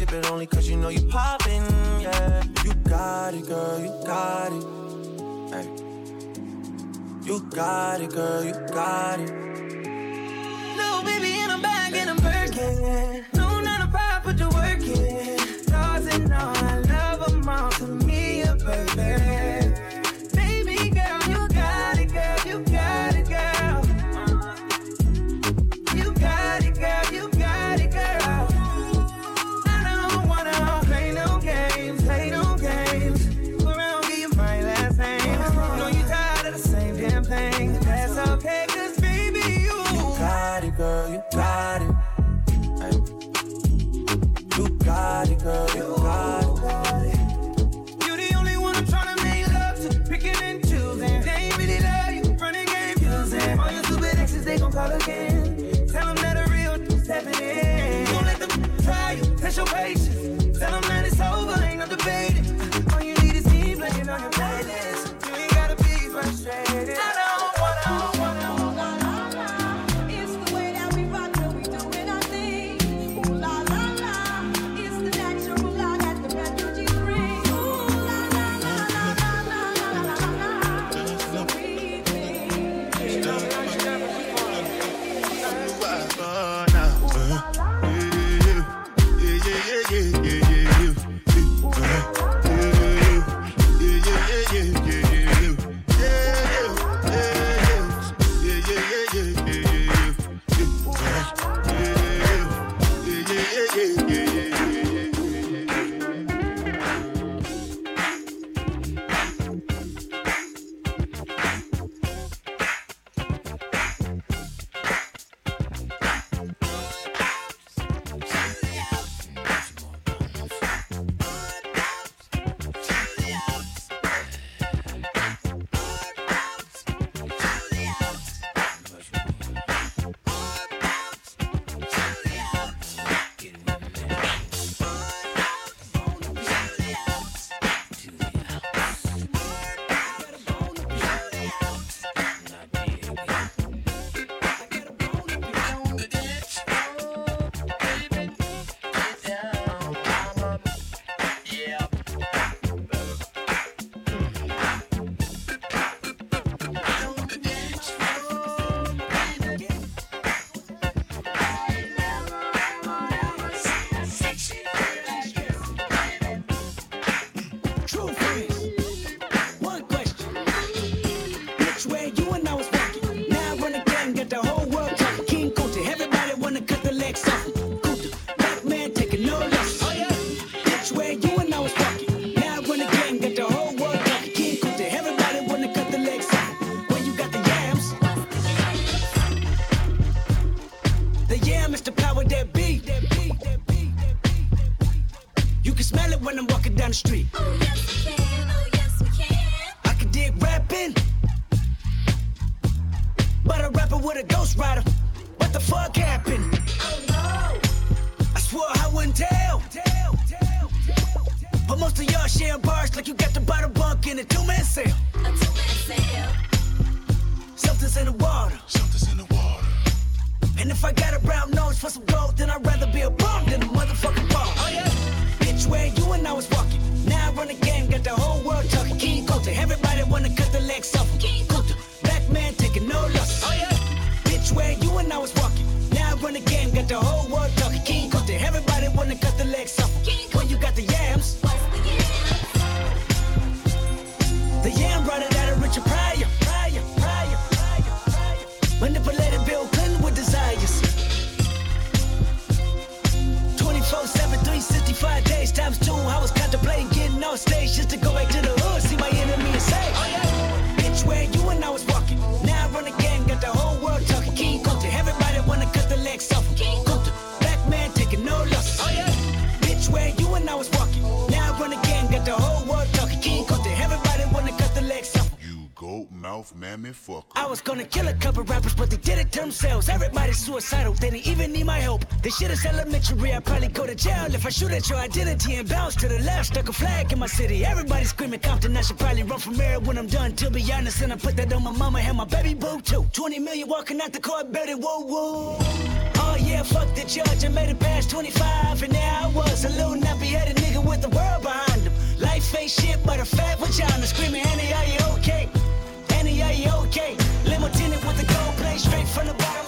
it only cause you know you poppin', yeah. You got it, girl, you got it. Hey. You got it, girl, you got it. wanna cut the legs off King Cooked him. Black man taking no losses. Oh, yeah. Bitch, where you and I was walking. Now I run the game, got the whole world talking. King cooked. Everybody wanna cut the legs off him. When you got the yams. What's the yams? The yam brought it out of Richard Pryor. Pryor, Pryor, Pryor, Pryor. Manipulated Bill Clinton with desires. 24 7, 365 days times two. I was contemplating getting on stage just to go mouth mammy fucker. I was gonna kill a couple rappers, but they did it to themselves. Everybody's suicidal, they didn't even need my help. This shit is elementary, I'd probably go to jail if I shoot at your identity and bounce to the left. Stuck a flag in my city, everybody screaming Compton. I should probably run for mayor when I'm done, to be honest. And I put that on my mama and my baby boo too. 20 million walking out the court, baby, whoa, whoa. Oh yeah, fuck the judge, I made it past 25 And now I was a little nappy-headed nigga with the world behind him Life ain't shit but a fat vagina Screaming, Annie, are you okay? be okay. Limousine with the gold play straight from the bottom.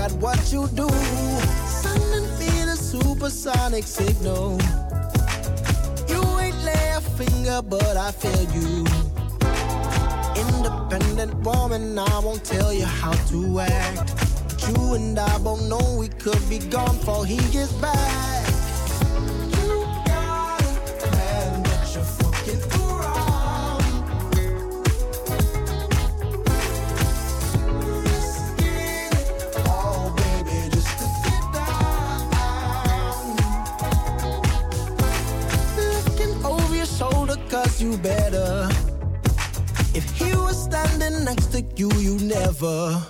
At what you do. Sending me the supersonic signal. You ain't lay a finger, but I feel you. Independent woman, I won't tell you how to act. But you and I both know we could be gone before he gets back. Standing next to you, you never.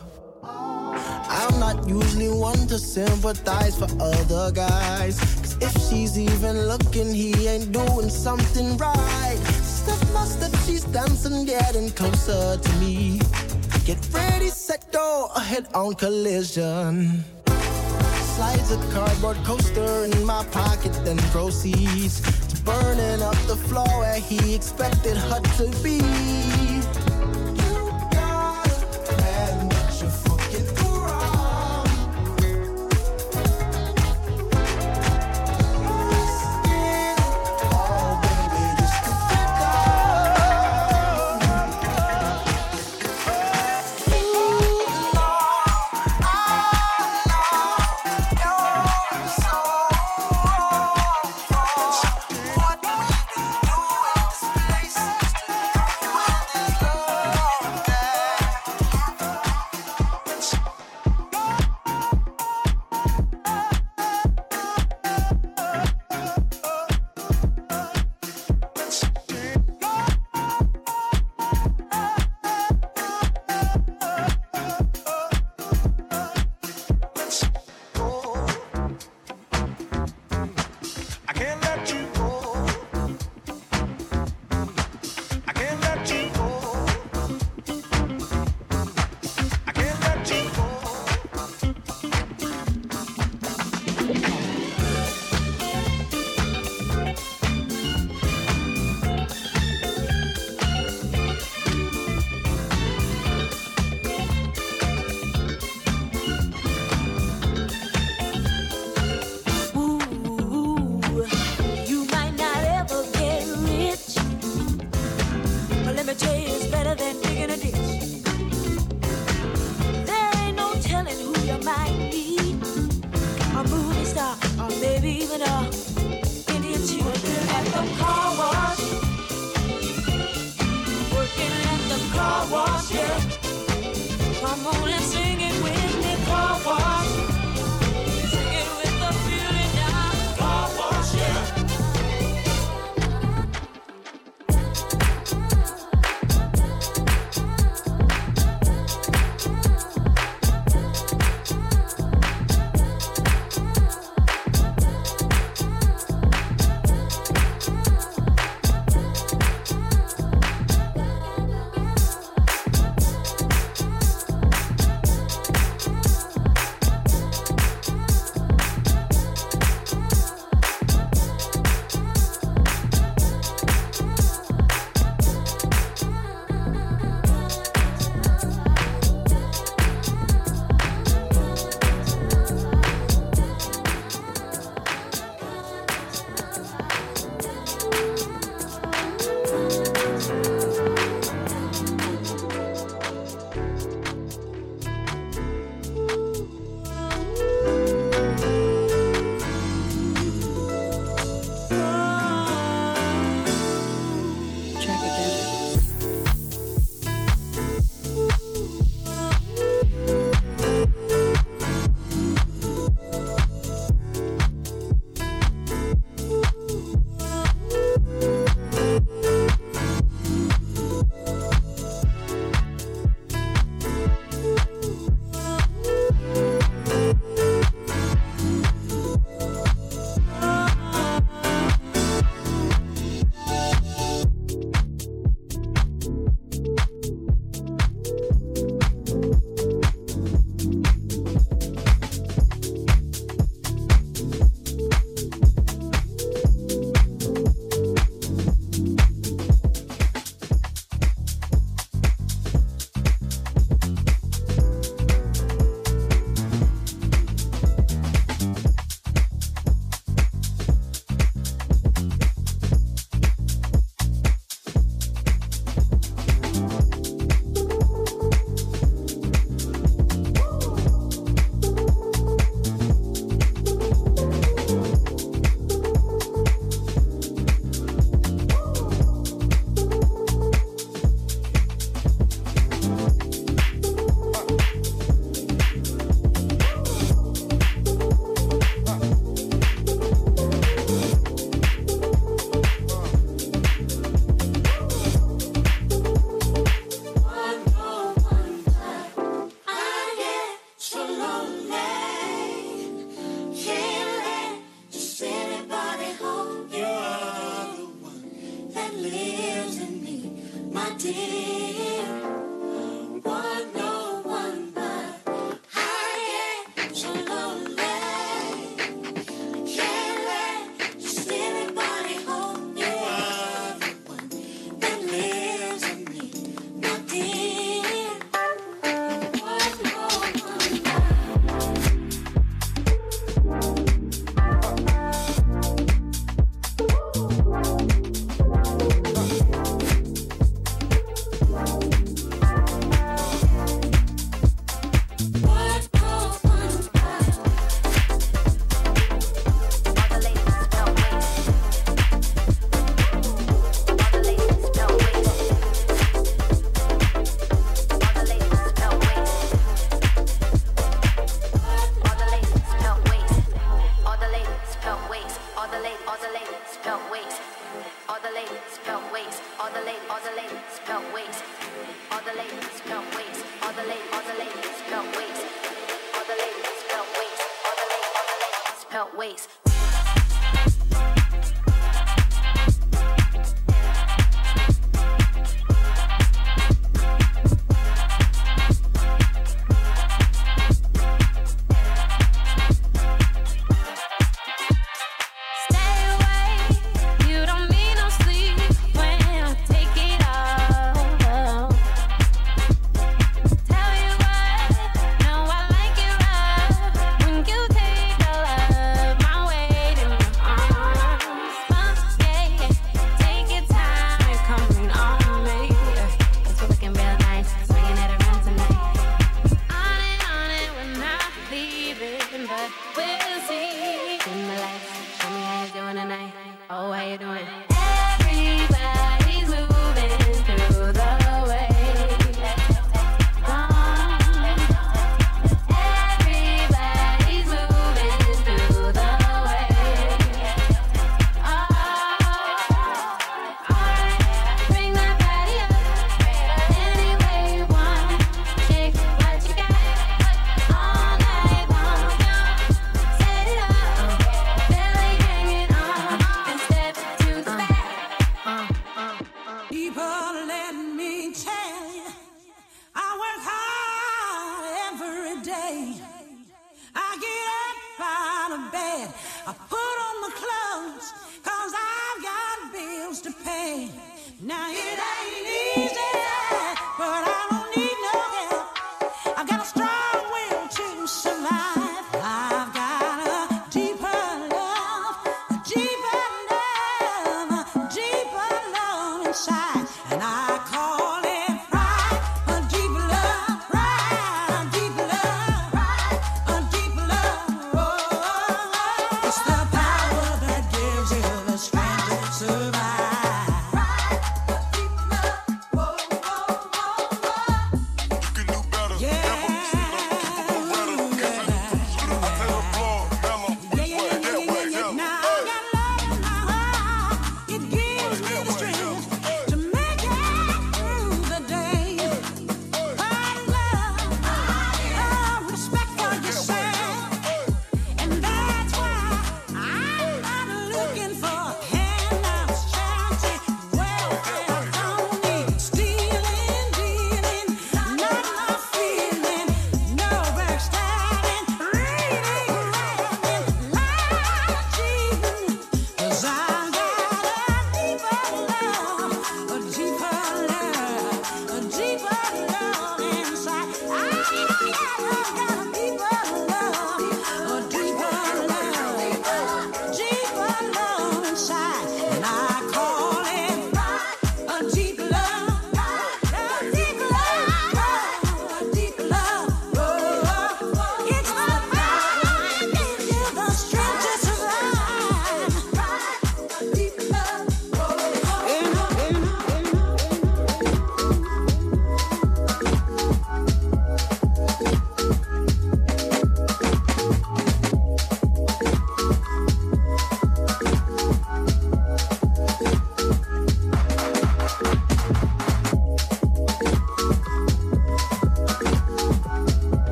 I'm not usually one to sympathize for other guys. Cause if she's even looking, he ain't doing something right. Step by step, she's dancing, getting closer to me. Get ready, set, go, head on collision. Slides a cardboard coaster in my pocket, then proceeds to burning up the floor where he expected her to be. I'm only sing. I get up out of bed. I put